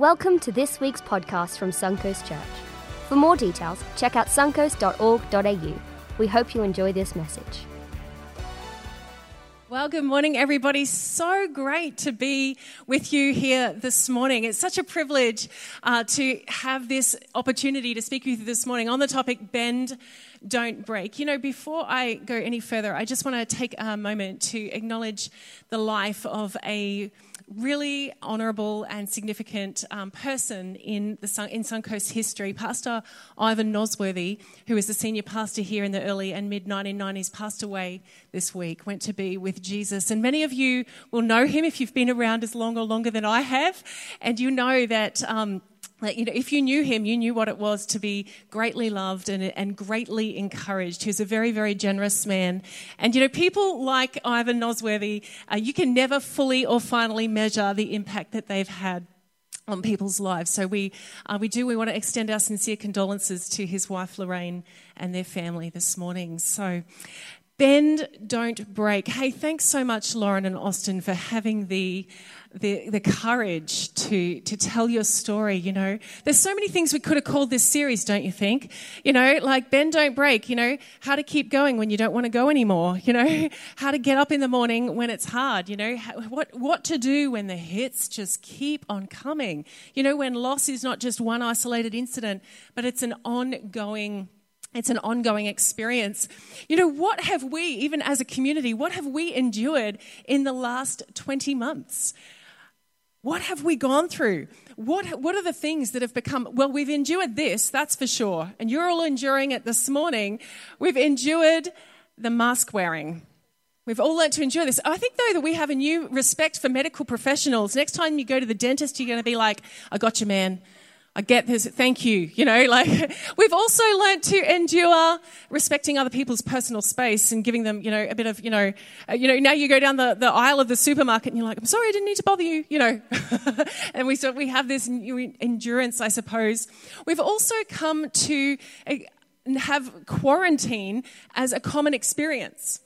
Welcome to this week's podcast from Suncoast Church. For more details, check out suncoast.org.au. We hope you enjoy this message. Well, good morning, everybody. So great to be with you here this morning. It's such a privilege uh, to have this opportunity to speak with you this morning on the topic Bend, Don't Break. You know, before I go any further, I just want to take a moment to acknowledge the life of a really honourable and significant um, person in, the Sun, in Suncoast history. Pastor Ivan Nosworthy, who is the senior pastor here in the early and mid 1990s, passed away this week, went to be with Jesus. And many of you will know him if you've been around as long or longer than I have. And you know that. Um, you know, if you knew him, you knew what it was to be greatly loved and, and greatly encouraged. He's a very, very generous man. And, you know, people like Ivan Nosworthy, uh, you can never fully or finally measure the impact that they've had on people's lives. So we, uh, we do, we want to extend our sincere condolences to his wife Lorraine and their family this morning. So bend, don't break. Hey, thanks so much, Lauren and Austin, for having the the, the courage to, to tell your story, you know. There's so many things we could have called this series, don't you think? You know, like bend, don't break, you know, how to keep going when you don't want to go anymore, you know, how to get up in the morning when it's hard, you know, what, what to do when the hits just keep on coming, you know, when loss is not just one isolated incident, but it's an ongoing it's an ongoing experience. You know, what have we, even as a community, what have we endured in the last 20 months? What have we gone through? What, what are the things that have become? Well, we've endured this, that's for sure. And you're all enduring it this morning. We've endured the mask wearing. We've all learned to endure this. I think, though, that we have a new respect for medical professionals. Next time you go to the dentist, you're going to be like, I got you, man. I get this. Thank you. You know, like we've also learned to endure respecting other people's personal space and giving them, you know, a bit of, you know, uh, you know, now you go down the, the aisle of the supermarket and you're like, I'm sorry, I didn't need to bother you, you know. and we sort we have this endurance, I suppose. We've also come to uh, have quarantine as a common experience.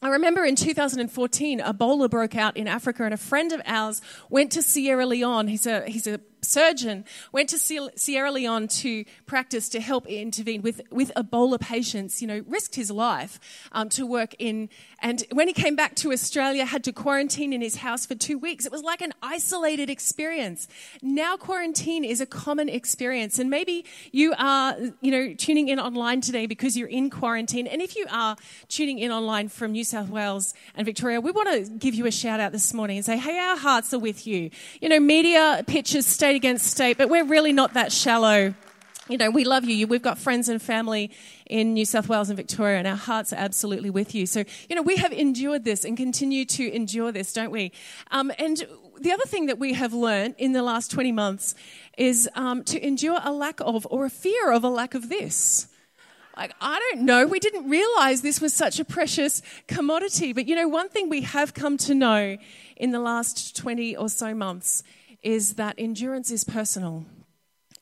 I remember in 2014, Ebola broke out in Africa, and a friend of ours went to Sierra Leone. He's a, he's a surgeon, went to Sierra Leone to practice to help intervene with, with Ebola patients, you know, risked his life um, to work in. And when he came back to Australia, had to quarantine in his house for two weeks. It was like an isolated experience. Now quarantine is a common experience. And maybe you are, you know, tuning in online today because you're in quarantine. And if you are tuning in online from New South Wales and Victoria, we want to give you a shout out this morning and say, hey, our hearts are with you. You know, media pitches state against state, but we're really not that shallow. You know, we love you. We've got friends and family in New South Wales and Victoria, and our hearts are absolutely with you. So, you know, we have endured this and continue to endure this, don't we? Um, and the other thing that we have learned in the last 20 months is um, to endure a lack of or a fear of a lack of this. Like, I don't know. We didn't realize this was such a precious commodity. But you know, one thing we have come to know in the last 20 or so months is that endurance is personal,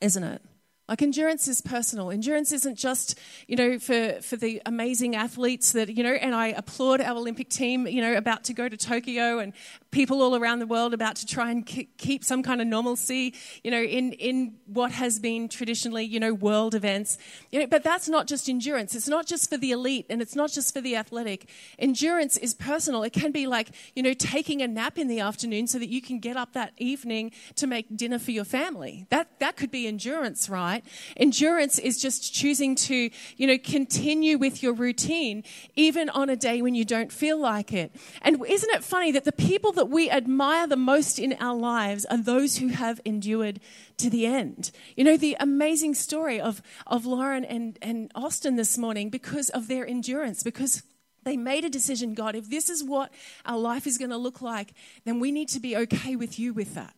isn't it? Like endurance is personal. Endurance isn't just, you know, for, for the amazing athletes that, you know, and I applaud our Olympic team, you know, about to go to Tokyo and people all around the world about to try and keep some kind of normalcy, you know, in, in what has been traditionally, you know, world events. You know, but that's not just endurance. It's not just for the elite and it's not just for the athletic. Endurance is personal. It can be like, you know, taking a nap in the afternoon so that you can get up that evening to make dinner for your family. That, that could be endurance, right? Endurance is just choosing to, you know, continue with your routine even on a day when you don't feel like it. And isn't it funny that the people that we admire the most in our lives are those who have endured to the end. You know, the amazing story of, of Lauren and, and Austin this morning because of their endurance, because they made a decision God, if this is what our life is going to look like, then we need to be okay with you with that.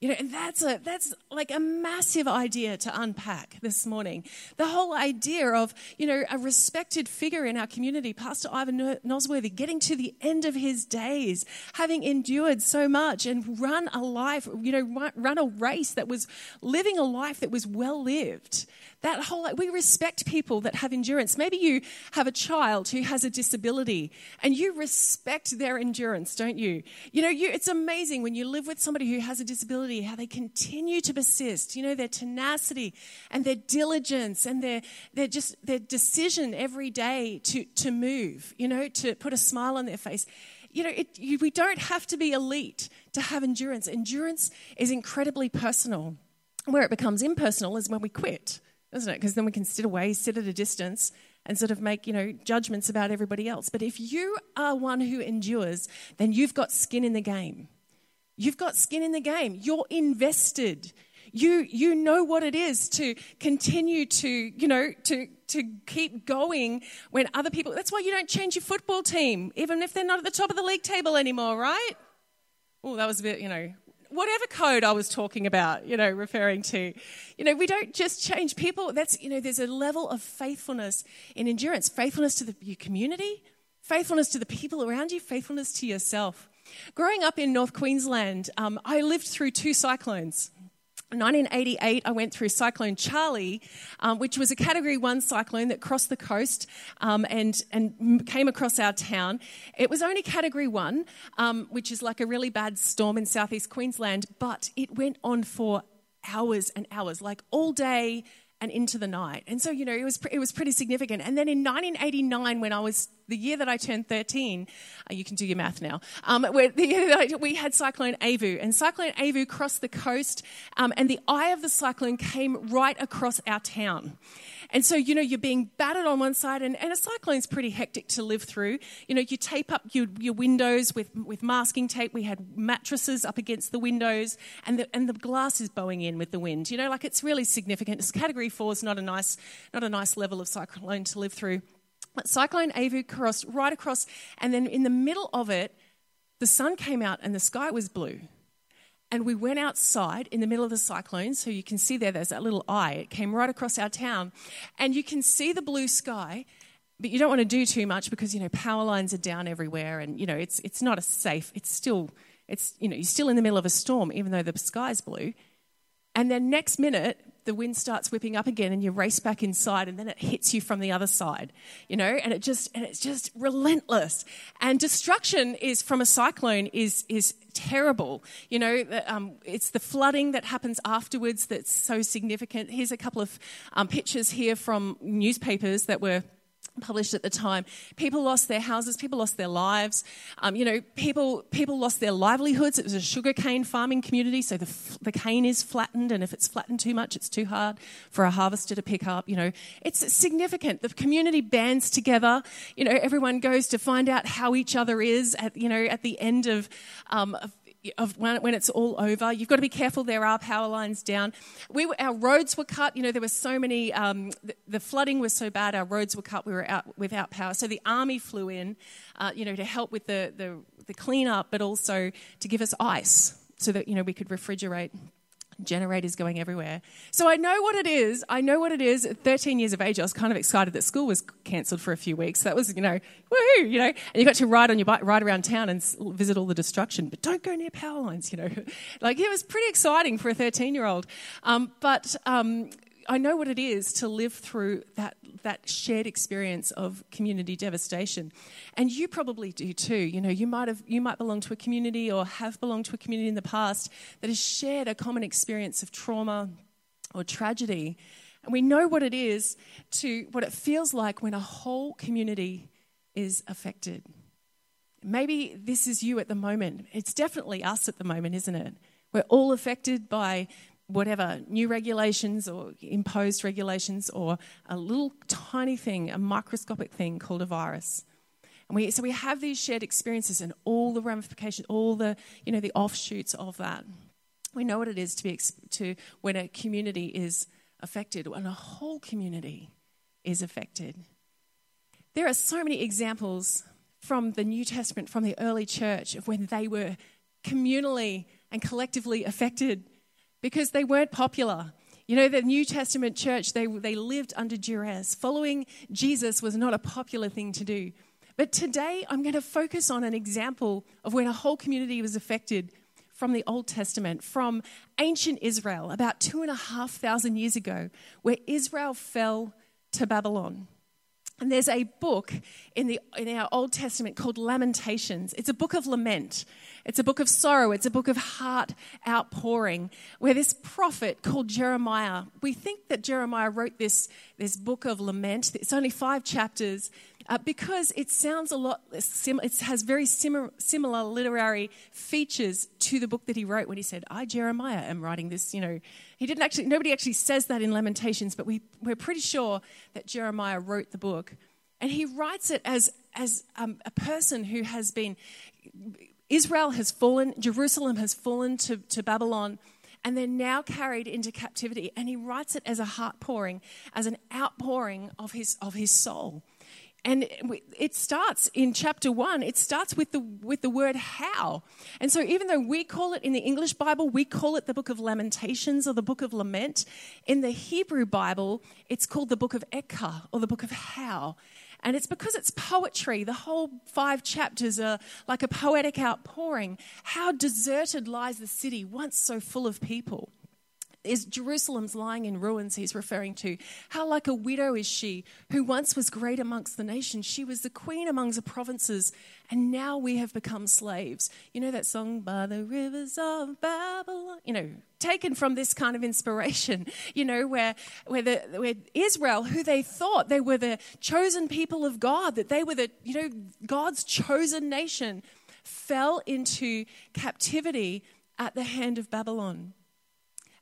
You know, and that's a that's like a massive idea to unpack this morning. The whole idea of, you know, a respected figure in our community, Pastor Ivan Nosworthy, getting to the end of his days, having endured so much and run a life, you know, run a race that was living a life that was well lived. That whole, we respect people that have endurance. Maybe you have a child who has a disability and you respect their endurance, don't you? You know, you, it's amazing when you live with somebody who has a disability how they continue to persist, you know, their tenacity and their diligence and their, their just their decision every day to, to move, you know, to put a smile on their face. You know, it, you, we don't have to be elite to have endurance. Endurance is incredibly personal. Where it becomes impersonal is when we quit, doesn't it? Because then we can sit away, sit at a distance, and sort of make, you know, judgments about everybody else. But if you are one who endures, then you've got skin in the game. You've got skin in the game. You're invested. You, you know what it is to continue to, you know, to, to keep going when other people, that's why you don't change your football team, even if they're not at the top of the league table anymore, right? Oh, that was a bit, you know, whatever code I was talking about, you know, referring to. You know, we don't just change people. That's, you know, there's a level of faithfulness in endurance faithfulness to the, your community, faithfulness to the people around you, faithfulness to yourself. Growing up in North Queensland, um, I lived through two cyclones. 1988, I went through Cyclone Charlie, um, which was a Category 1 cyclone that crossed the coast um, and, and came across our town. It was only Category 1, um, which is like a really bad storm in southeast Queensland, but it went on for hours and hours, like all day and into the night. And so, you know, it was, it was pretty significant. And then in 1989, when I was the year that I turned 13, uh, you can do your math now, um, we had Cyclone Aivu. And Cyclone Aivu crossed the coast, um, and the eye of the cyclone came right across our town. And so, you know, you're being battered on one side, and, and a cyclone's pretty hectic to live through. You know, you tape up your, your windows with, with masking tape. We had mattresses up against the windows, and the, and the glass is bowing in with the wind. You know, like it's really significant. It's category four is not a nice, not a nice level of cyclone to live through. Cyclone Aivu crossed right across, and then in the middle of it, the sun came out and the sky was blue. And we went outside in the middle of the cyclone. So you can see there, there's that little eye. It came right across our town. And you can see the blue sky, but you don't want to do too much because, you know, power lines are down everywhere. And, you know, it's, it's not a safe, it's still, it's, you know, you're still in the middle of a storm, even though the sky's blue. And then next minute, the wind starts whipping up again and you race back inside and then it hits you from the other side you know? And it just and it's just relentless. And destruction is from a cyclone is is terrible you know? Um, it's the flooding that happens afterwards that's so significant. Here's a couple of um, pictures here from newspapers that were published at the time. People lost their houses, people lost their lives. Um, you know, people people lost their livelihoods. It was a sugarcane farming community, so the, the cane is flattened, and if it's flattened too much, it's too hard for a harvester to pick up. You know, it's significant. The community bands together. You know, everyone goes to find out how each other is at you know at the end of, um, of of when, when, it's all over. You've got to be careful. There are power lines down. We were, our roads were cut. You know, there were so many. Um, the, the, flooding was so bad. Our roads were cut. We were out without power. So the army flew in, uh, you know, to help with the the, the clean up, but also to give us ice so that you know we could refrigerate generators going everywhere. So I know what it is. I know what it is. At 13 years of age, I was kind of excited that school was cancelled for a few weeks. That was, you know, woohoo, you know. And you got to ride on your bike, ride around town and visit all the destruction, but don't go near power lines, you know. like it was pretty exciting for a 13 year old. Um, but um, I know what it is to live through that, that shared experience of community devastation. And you probably do too. You know, you might, have, you might belong to a community or have belonged to a community in the past that has shared a common experience of trauma or tragedy. And we know what it is to, what it feels like when a whole community is affected. Maybe this is you at the moment. It's definitely us at the moment, isn't it? We're all affected by whatever new regulations or imposed regulations or a little tiny thing, a microscopic thing called a virus. And we, so we have these shared experiences and all the ramifications, all the, you know, the offshoots of that. We know what it is to be to when a community is affected, when a whole community is affected. There are so many examples from the New Testament, from the early church, of when they were communally and collectively affected because they weren't popular. You know, the New Testament church, they, they lived under duress. Following Jesus was not a popular thing to do. But today, I'm going to focus on an example of when a whole community was affected from the Old Testament, from ancient Israel, about two and a half thousand years ago, where Israel fell to Babylon. And there's a book in, the, in our Old Testament called Lamentations. It's a book of lament. It's a book of sorrow. It's a book of heart outpouring, where this prophet called Jeremiah, we think that Jeremiah wrote this, this book of lament. It's only five chapters uh, because it sounds a lot, sim- it has very sim- similar literary features to the book that he wrote when he said, I, Jeremiah, am writing this, you know, he didn't actually, nobody actually says that in Lamentations, but we, we're pretty sure that Jeremiah wrote the book. And he writes it as, as um, a person who has been, Israel has fallen, Jerusalem has fallen to, to Babylon, and they're now carried into captivity. And he writes it as a heart pouring, as an outpouring of his, of his soul. And it starts in chapter one, it starts with the, with the word how. And so, even though we call it in the English Bible, we call it the book of Lamentations or the book of Lament, in the Hebrew Bible, it's called the book of Ekka or the book of How. And it's because it's poetry. The whole five chapters are like a poetic outpouring. How deserted lies the city, once so full of people is Jerusalem's lying in ruins, he's referring to. How like a widow is she, who once was great amongst the nations. She was the queen amongst the provinces, and now we have become slaves. You know that song, By the Rivers of Babylon? You know, taken from this kind of inspiration, you know, where, where, the, where Israel, who they thought they were the chosen people of God, that they were the, you know, God's chosen nation, fell into captivity at the hand of Babylon.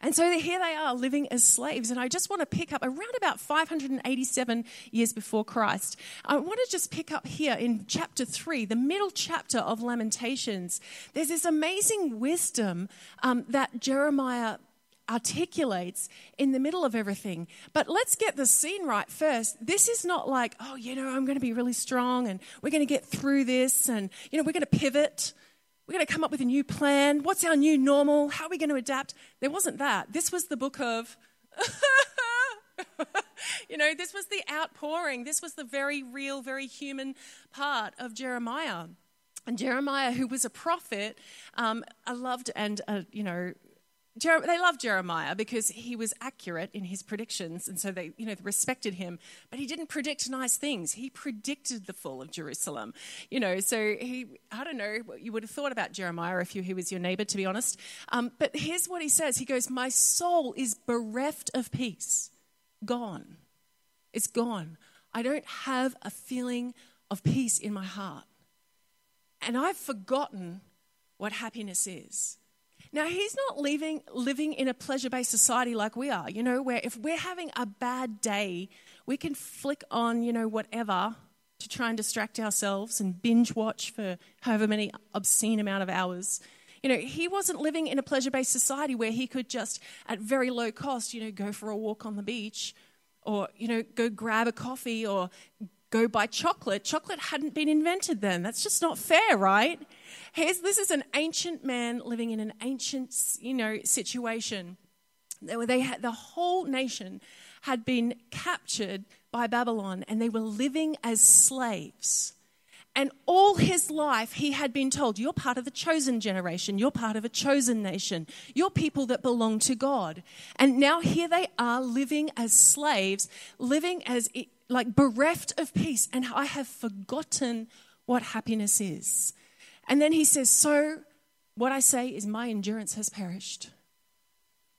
And so here they are living as slaves. And I just want to pick up around about 587 years before Christ. I want to just pick up here in chapter 3, the middle chapter of Lamentations. There's this amazing wisdom um, that Jeremiah articulates in the middle of everything. But let's get the scene right first. This is not like, oh, you know, I'm going to be really strong and we're going to get through this and, you know, we're going to pivot. We're going to come up with a new plan. What's our new normal? How are we going to adapt? There wasn't that. This was the book of. you know, this was the outpouring. This was the very real, very human part of Jeremiah. And Jeremiah, who was a prophet, um, loved and, uh, you know, Jer- they loved Jeremiah because he was accurate in his predictions, and so they, you know, respected him. But he didn't predict nice things. He predicted the fall of Jerusalem, you know. So he, I don't know you would have thought about Jeremiah if you, he was your neighbor, to be honest. Um, but here's what he says: He goes, "My soul is bereft of peace, gone. It's gone. I don't have a feeling of peace in my heart, and I've forgotten what happiness is." Now, he's not living, living in a pleasure based society like we are, you know, where if we're having a bad day, we can flick on, you know, whatever to try and distract ourselves and binge watch for however many obscene amount of hours. You know, he wasn't living in a pleasure based society where he could just, at very low cost, you know, go for a walk on the beach or, you know, go grab a coffee or go buy chocolate. Chocolate hadn't been invented then. That's just not fair, right? Here's, this is an ancient man living in an ancient, you know, situation. They had, the whole nation had been captured by Babylon and they were living as slaves. And all his life, he had been told, You're part of the chosen generation. You're part of a chosen nation. You're people that belong to God. And now here they are living as slaves, living as like bereft of peace. And I have forgotten what happiness is. And then he says, So what I say is, my endurance has perished.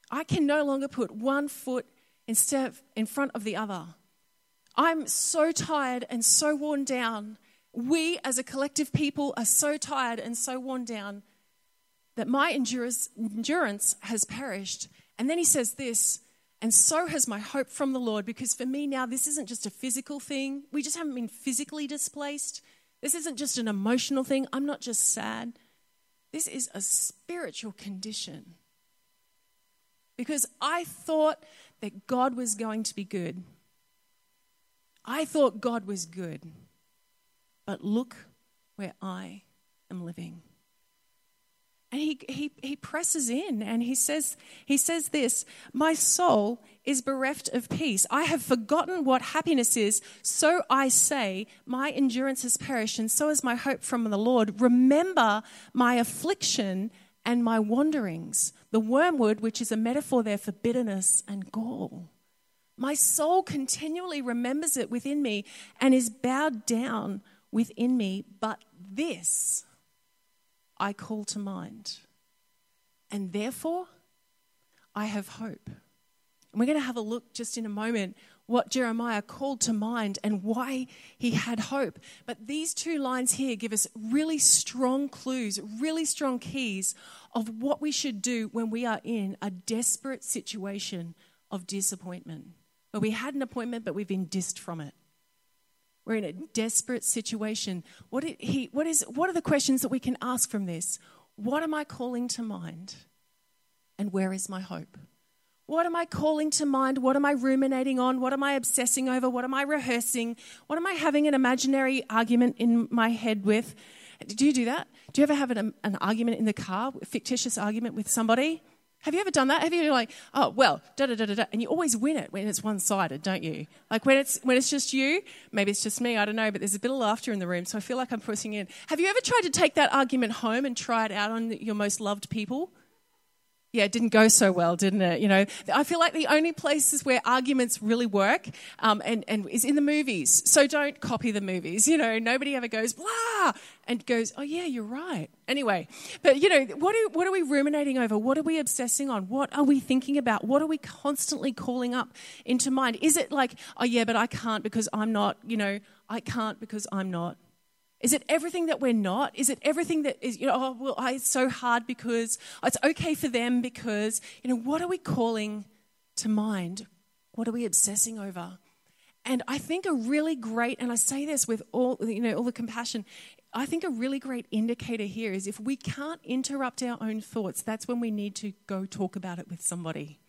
I can no longer put one foot instead of in front of the other. I'm so tired and so worn down. We as a collective people are so tired and so worn down that my endurance, endurance has perished. And then he says this, and so has my hope from the Lord, because for me now, this isn't just a physical thing. We just haven't been physically displaced, this isn't just an emotional thing. I'm not just sad. This is a spiritual condition. Because I thought that God was going to be good. I thought God was good. But look where I am living. And he, he, he presses in and he says, he says this My soul is bereft of peace. I have forgotten what happiness is. So I say, My endurance has perished, and so is my hope from the Lord. Remember my affliction and my wanderings. The wormwood, which is a metaphor there for bitterness and gall. My soul continually remembers it within me and is bowed down within me, but this I call to mind. And therefore, I have hope. And we're going to have a look just in a moment what Jeremiah called to mind and why he had hope. But these two lines here give us really strong clues, really strong keys of what we should do when we are in a desperate situation of disappointment, where we had an appointment but we've been dissed from it. We're in a desperate situation. What, he, what, is, what are the questions that we can ask from this? What am I calling to mind? And where is my hope? What am I calling to mind? What am I ruminating on? What am I obsessing over? What am I rehearsing? What am I having an imaginary argument in my head with? Do you do that? Do you ever have an, an argument in the car, a fictitious argument with somebody? Have you ever done that? Have you ever like, oh well, da da da da da, and you always win it when it's one-sided, don't you? Like when it's when it's just you, maybe it's just me, I don't know, but there's a bit of laughter in the room, so I feel like I'm pushing in. Have you ever tried to take that argument home and try it out on your most loved people? Yeah, it didn't go so well, didn't it? You know, I feel like the only places where arguments really work um, and, and is in the movies. So don't copy the movies. You know, nobody ever goes blah and goes, oh yeah, you're right. Anyway, but you know, what are, what are we ruminating over? What are we obsessing on? What are we thinking about? What are we constantly calling up into mind? Is it like, oh yeah, but I can't because I'm not. You know, I can't because I'm not. Is it everything that we're not? Is it everything that is, you know, oh, well, I, it's so hard because oh, it's okay for them because, you know, what are we calling to mind? What are we obsessing over? And I think a really great, and I say this with all, you know, all the compassion, I think a really great indicator here is if we can't interrupt our own thoughts, that's when we need to go talk about it with somebody.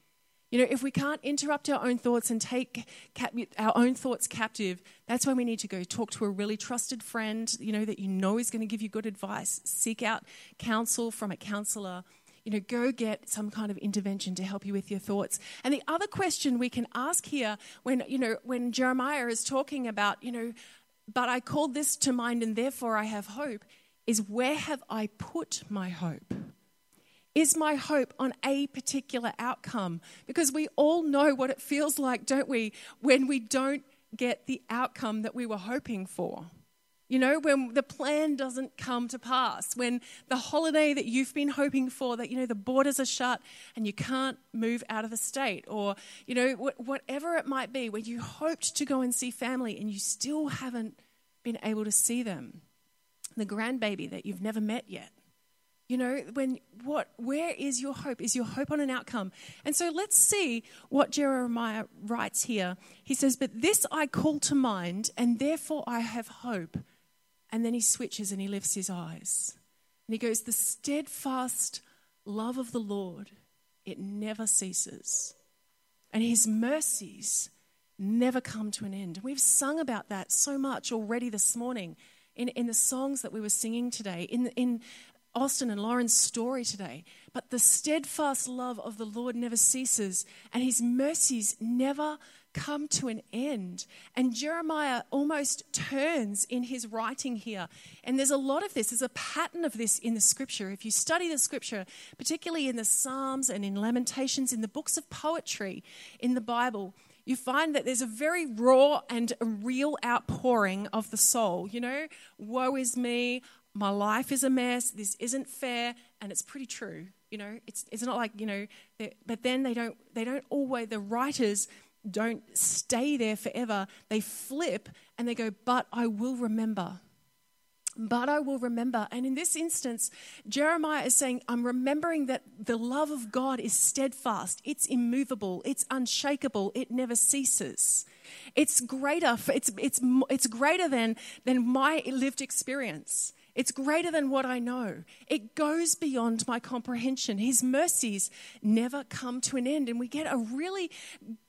You know, if we can't interrupt our own thoughts and take cap- our own thoughts captive, that's when we need to go talk to a really trusted friend, you know, that you know is going to give you good advice. Seek out counsel from a counselor. You know, go get some kind of intervention to help you with your thoughts. And the other question we can ask here when, you know, when Jeremiah is talking about, you know, but I called this to mind and therefore I have hope, is where have I put my hope? Is my hope on a particular outcome? Because we all know what it feels like, don't we, when we don't get the outcome that we were hoping for. You know, when the plan doesn't come to pass, when the holiday that you've been hoping for, that, you know, the borders are shut and you can't move out of the state, or, you know, whatever it might be, where you hoped to go and see family and you still haven't been able to see them. The grandbaby that you've never met yet. You know, when what where is your hope? Is your hope on an outcome? And so let's see what Jeremiah writes here. He says, "But this I call to mind, and therefore I have hope." And then he switches and he lifts his eyes. And he goes, "The steadfast love of the Lord, it never ceases. And his mercies never come to an end." We've sung about that so much already this morning in, in the songs that we were singing today, in, in Austin and Lauren's story today. But the steadfast love of the Lord never ceases, and his mercies never come to an end. And Jeremiah almost turns in his writing here. And there's a lot of this, there's a pattern of this in the scripture. If you study the scripture, particularly in the Psalms and in Lamentations, in the books of poetry in the Bible, you find that there's a very raw and real outpouring of the soul. You know, woe is me, my life is a mess, this isn't fair, and it's pretty true. You know, it's, it's not like, you know, but then they don't, they don't always, the writers don't stay there forever. They flip and they go, but I will remember. But I will remember. And in this instance, Jeremiah is saying, I'm remembering that the love of God is steadfast, it's immovable, it's unshakable, it never ceases. It's greater, it's, it's, it's greater than, than my lived experience. It's greater than what I know. It goes beyond my comprehension. His mercies never come to an end. And we get a really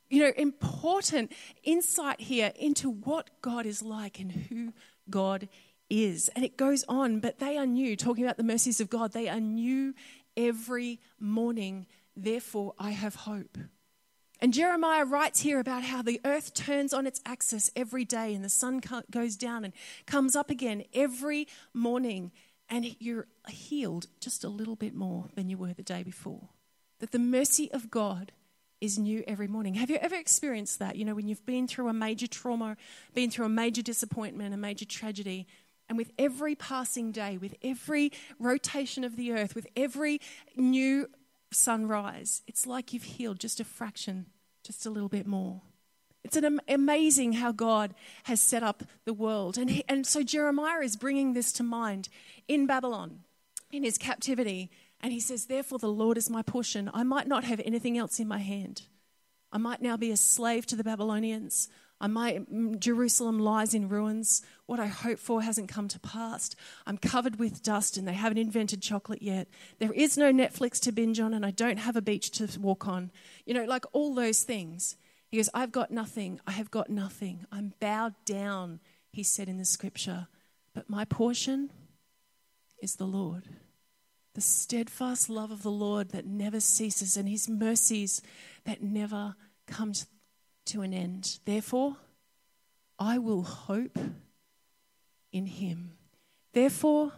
you know, important insight here into what God is like and who God is. And it goes on, but they are new, talking about the mercies of God, they are new every morning. Therefore, I have hope. And Jeremiah writes here about how the earth turns on its axis every day and the sun goes down and comes up again every morning, and you're healed just a little bit more than you were the day before. That the mercy of God is new every morning. Have you ever experienced that? You know, when you've been through a major trauma, been through a major disappointment, a major tragedy, and with every passing day, with every rotation of the earth, with every new sunrise, it's like you've healed just a fraction, just a little bit more. It's an amazing how God has set up the world. And, he, and so Jeremiah is bringing this to mind in Babylon, in his captivity. And he says, Therefore, the Lord is my portion. I might not have anything else in my hand. I might now be a slave to the Babylonians. I might, mm, Jerusalem lies in ruins. What I hope for hasn't come to pass. I'm covered with dust and they haven't invented chocolate yet. There is no Netflix to binge on and I don't have a beach to walk on. You know, like all those things. He goes, I've got nothing. I have got nothing. I'm bowed down, he said in the scripture. But my portion is the Lord. The steadfast love of the Lord that never ceases and his mercies that never comes to an end. Therefore, I will hope in him. Therefore,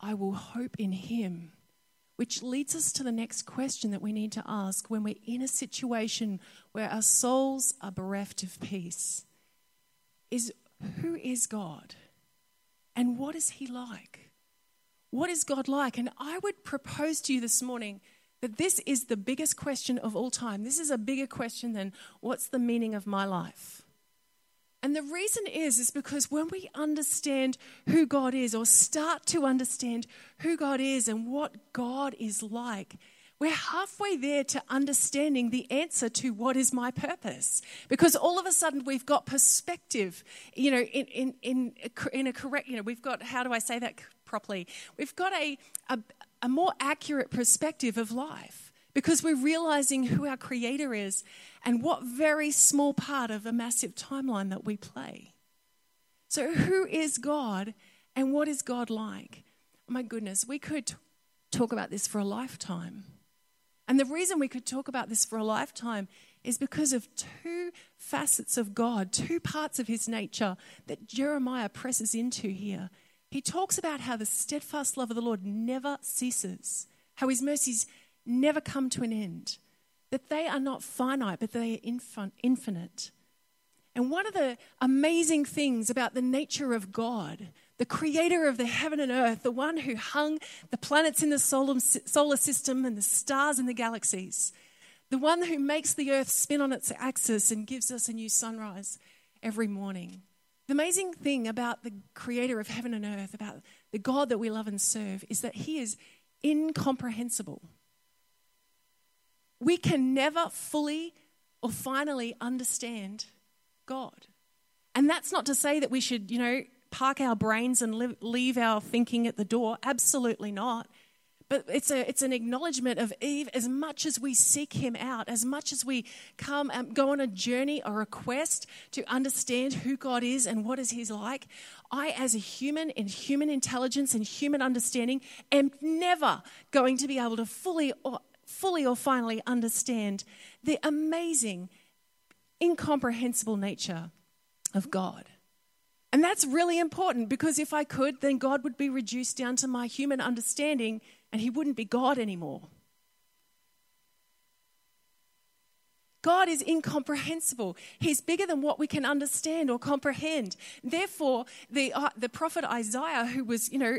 I will hope in him. Which leads us to the next question that we need to ask when we're in a situation where our souls are bereft of peace is who is God? And what is he like? What is God like? And I would propose to you this morning that this is the biggest question of all time. This is a bigger question than what's the meaning of my life? And the reason is is because when we understand who God is or start to understand who God is and what God is like, we're halfway there to understanding the answer to what is my purpose. Because all of a sudden we've got perspective, you know, in, in, in, in a correct, you know, we've got, how do I say that properly? We've got a, a, a more accurate perspective of life because we're realizing who our Creator is and what very small part of a massive timeline that we play. So, who is God and what is God like? My goodness, we could talk about this for a lifetime. And the reason we could talk about this for a lifetime is because of two facets of God, two parts of his nature that Jeremiah presses into here he talks about how the steadfast love of the Lord never ceases, how his mercies never come to an end, that they are not finite, but they are infinite. And one of the amazing things about the nature of God, the creator of the heaven and earth, the one who hung the planets in the solar system and the stars in the galaxies, the one who makes the earth spin on its axis and gives us a new sunrise every morning, the amazing thing about the creator of heaven and earth, about the God that we love and serve, is that he is incomprehensible. We can never fully or finally understand God. And that's not to say that we should, you know, park our brains and leave our thinking at the door. Absolutely not. But it's, a, it's an acknowledgement of Eve as much as we seek him out, as much as we come and go on a journey or a quest to understand who God is and what is he's like. I, as a human in human intelligence and human understanding, am never going to be able to fully or, fully or finally understand the amazing, incomprehensible nature of God. And that's really important because if I could, then God would be reduced down to my human understanding and he wouldn't be God anymore. God is incomprehensible. He's bigger than what we can understand or comprehend. Therefore, the, uh, the prophet Isaiah, who was, you know,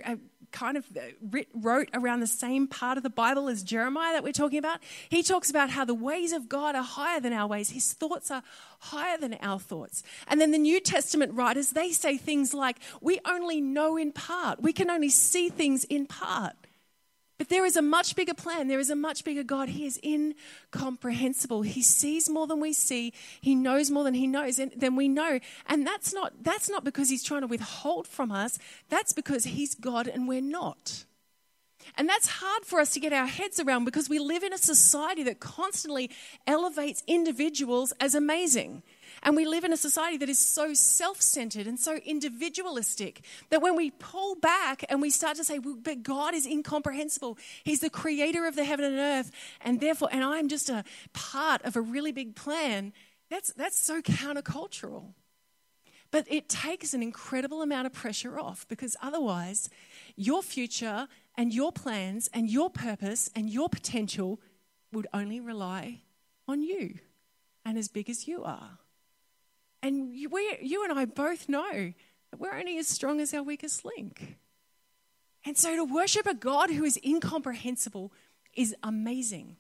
kind of uh, wrote around the same part of the Bible as Jeremiah that we're talking about, he talks about how the ways of God are higher than our ways. His thoughts are higher than our thoughts. And then the New Testament writers, they say things like, we only know in part, we can only see things in part. But there is a much bigger plan. There is a much bigger God. He is incomprehensible. He sees more than we see. He knows more than he knows and than we know. And that's not that's not because he's trying to withhold from us. That's because he's God and we're not. And that's hard for us to get our heads around because we live in a society that constantly elevates individuals as amazing. And we live in a society that is so self centered and so individualistic that when we pull back and we start to say, well, but God is incomprehensible, He's the creator of the heaven and earth, and therefore, and I'm just a part of a really big plan, that's, that's so countercultural. But it takes an incredible amount of pressure off because otherwise, your future and your plans and your purpose and your potential would only rely on you and as big as you are. And you, we, you and I both know that we're only as strong as our weakest link. And so to worship a God who is incomprehensible is amazing.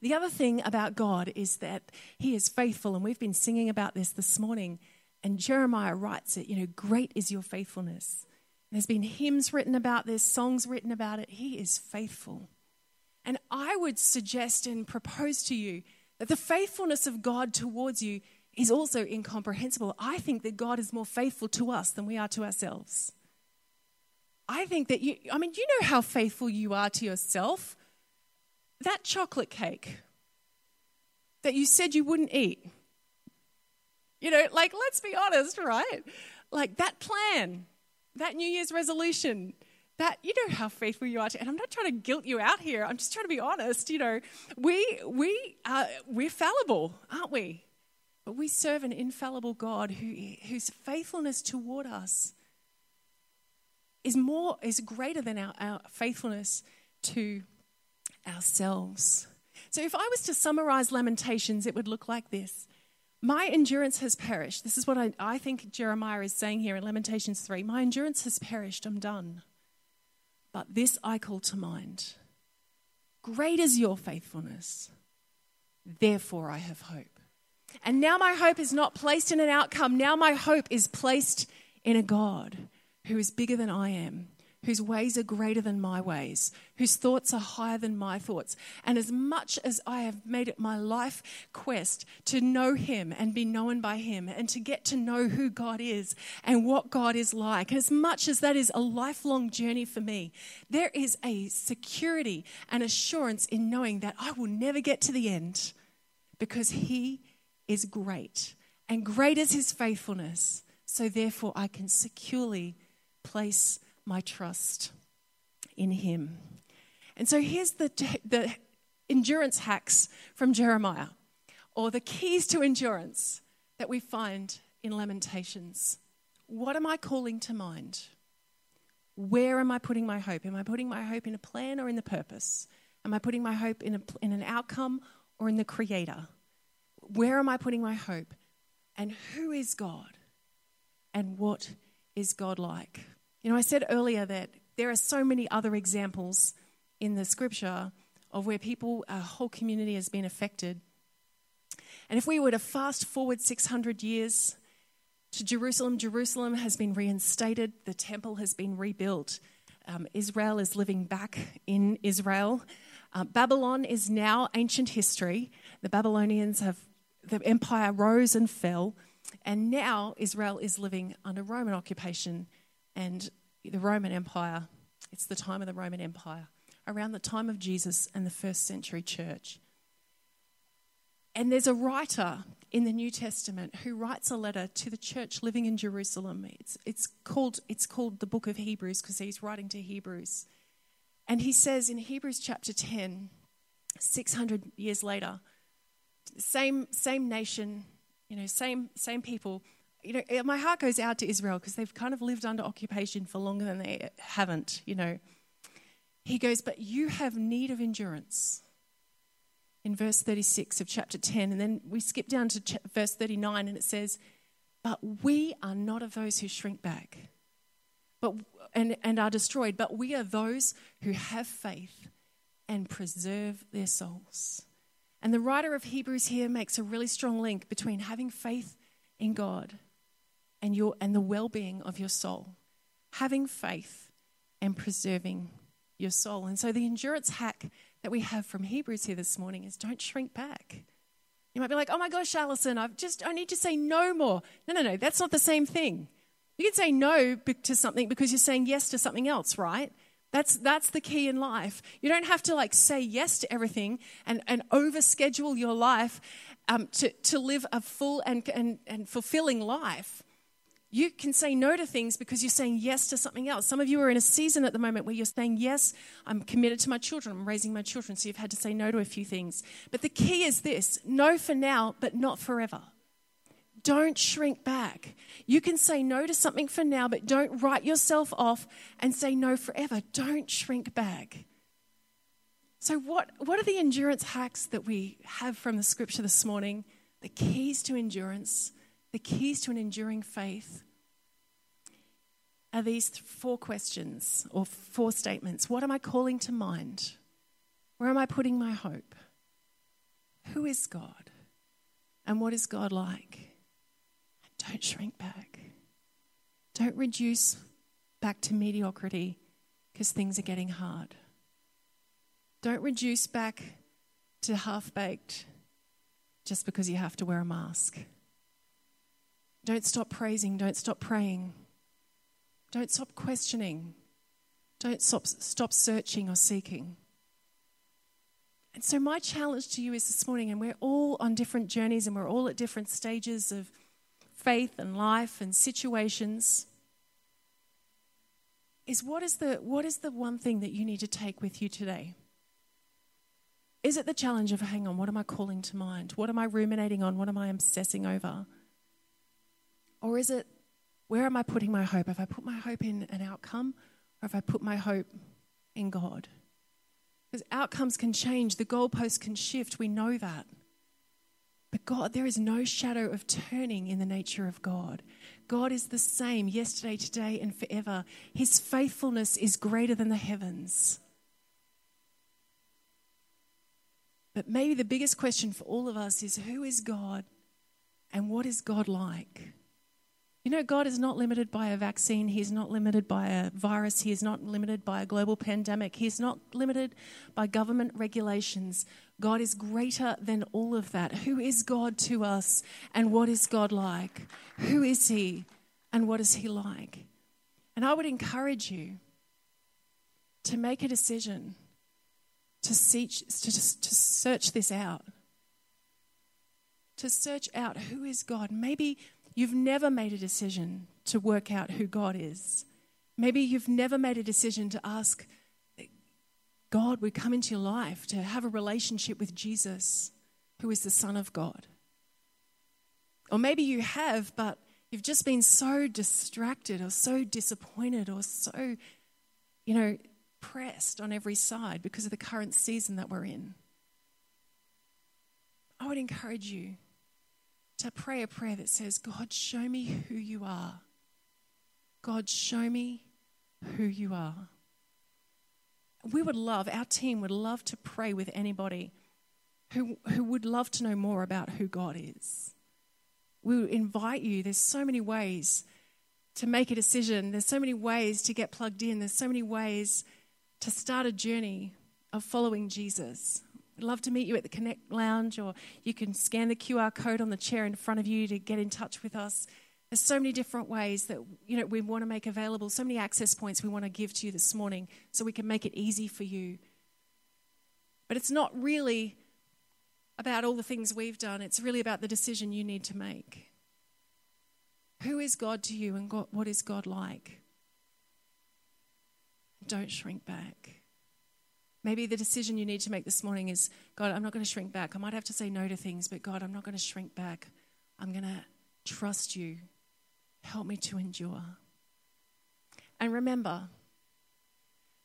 The other thing about God is that He is faithful, and we've been singing about this this morning. And Jeremiah writes it, you know, great is your faithfulness. There's been hymns written about this, songs written about it. He is faithful. And I would suggest and propose to you that the faithfulness of God towards you is also incomprehensible. I think that God is more faithful to us than we are to ourselves. I think that you, I mean, you know how faithful you are to yourself. That chocolate cake that you said you wouldn't eat. You know, like, let's be honest, right? Like that plan, that New Year's resolution, that you know how faithful you are to and i'm not trying to guilt you out here i'm just trying to be honest you know we we uh, we're fallible aren't we but we serve an infallible god who whose faithfulness toward us is more is greater than our, our faithfulness to ourselves so if i was to summarize lamentations it would look like this my endurance has perished. This is what I, I think Jeremiah is saying here in Lamentations 3. My endurance has perished. I'm done. But this I call to mind Great is your faithfulness, therefore I have hope. And now my hope is not placed in an outcome, now my hope is placed in a God who is bigger than I am whose ways are greater than my ways, whose thoughts are higher than my thoughts. And as much as I have made it my life quest to know Him and be known by Him and to get to know who God is and what God is like, as much as that is a lifelong journey for me, there is a security and assurance in knowing that I will never get to the end because He is great and great is His faithfulness. So therefore, I can securely place my trust in Him. And so here's the, the endurance hacks from Jeremiah, or the keys to endurance that we find in Lamentations. What am I calling to mind? Where am I putting my hope? Am I putting my hope in a plan or in the purpose? Am I putting my hope in, a, in an outcome or in the Creator? Where am I putting my hope? And who is God? And what is God like? You know, I said earlier that there are so many other examples in the scripture of where people, a whole community has been affected. And if we were to fast forward 600 years to Jerusalem, Jerusalem has been reinstated, the temple has been rebuilt. Um, Israel is living back in Israel. Uh, Babylon is now ancient history. The Babylonians have, the empire rose and fell, and now Israel is living under Roman occupation and the Roman Empire. It's the time of the Roman Empire, around the time of Jesus and the first century church. And there's a writer in the New Testament who writes a letter to the church living in Jerusalem. It's, it's, called, it's called the book of Hebrews because he's writing to Hebrews. And he says in Hebrews chapter 10, 600 years later, same, same nation, you know, same, same people, you know, my heart goes out to Israel because they've kind of lived under occupation for longer than they haven't, you know. He goes, But you have need of endurance. In verse 36 of chapter 10. And then we skip down to ch- verse 39 and it says, But we are not of those who shrink back but, and, and are destroyed, but we are those who have faith and preserve their souls. And the writer of Hebrews here makes a really strong link between having faith in God and, your, and the well being of your soul, having faith and preserving your soul. And so, the endurance hack that we have from Hebrews here this morning is don't shrink back. You might be like, oh my gosh, Alison, I've just, I need to say no more. No, no, no, that's not the same thing. You can say no to something because you're saying yes to something else, right? That's, that's the key in life. You don't have to like say yes to everything and, and overschedule your life um, to, to live a full and, and, and fulfilling life. You can say no to things because you're saying yes to something else. Some of you are in a season at the moment where you're saying, Yes, I'm committed to my children, I'm raising my children, so you've had to say no to a few things. But the key is this no for now, but not forever. Don't shrink back. You can say no to something for now, but don't write yourself off and say no forever. Don't shrink back. So, what, what are the endurance hacks that we have from the scripture this morning? The keys to endurance, the keys to an enduring faith are these four questions or four statements. What am I calling to mind? Where am I putting my hope? Who is God? And what is God like? Don't shrink back. Don't reduce back to mediocrity because things are getting hard. Don't reduce back to half baked just because you have to wear a mask. Don't stop praising. Don't stop praying. Don't stop questioning. Don't stop, stop searching or seeking. And so, my challenge to you is this morning, and we're all on different journeys and we're all at different stages of faith and life and situations, is what is the, what is the one thing that you need to take with you today? Is it the challenge of, hang on, what am I calling to mind? What am I ruminating on? What am I obsessing over? Or is it, where am I putting my hope? Have I put my hope in an outcome or have I put my hope in God? Because outcomes can change, the goalposts can shift. We know that. But God, there is no shadow of turning in the nature of God. God is the same yesterday, today, and forever. His faithfulness is greater than the heavens. But maybe the biggest question for all of us is who is God and what is God like? You know, God is not limited by a vaccine. He's not limited by a virus. He is not limited by a global pandemic. He is not limited by government regulations. God is greater than all of that. Who is God to us and what is God like? Who is He and what is He like? And I would encourage you to make a decision to, search, to, to search this out. To search out who is God. Maybe You've never made a decision to work out who God is. Maybe you've never made a decision to ask God would come into your life to have a relationship with Jesus, who is the Son of God. Or maybe you have, but you've just been so distracted or so disappointed or so, you know, pressed on every side because of the current season that we're in. I would encourage you to pray a prayer that says, God, show me who you are. God, show me who you are. We would love, our team would love to pray with anybody who, who would love to know more about who God is. We would invite you. There's so many ways to make a decision, there's so many ways to get plugged in, there's so many ways to start a journey of following Jesus. We'd love to meet you at the Connect Lounge, or you can scan the QR code on the chair in front of you to get in touch with us. There's so many different ways that you know we want to make available, so many access points we want to give to you this morning so we can make it easy for you. But it's not really about all the things we've done, it's really about the decision you need to make. Who is God to you and God, what is God like? Don't shrink back. Maybe the decision you need to make this morning is God, I'm not going to shrink back. I might have to say no to things, but God, I'm not going to shrink back. I'm going to trust you. Help me to endure. And remember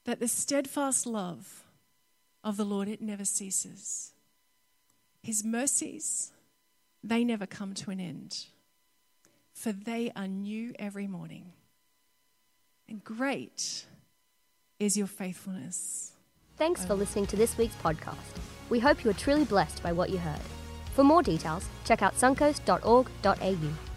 that the steadfast love of the Lord, it never ceases. His mercies, they never come to an end, for they are new every morning. And great is your faithfulness. Thanks for listening to this week's podcast. We hope you are truly blessed by what you heard. For more details, check out suncoast.org.au.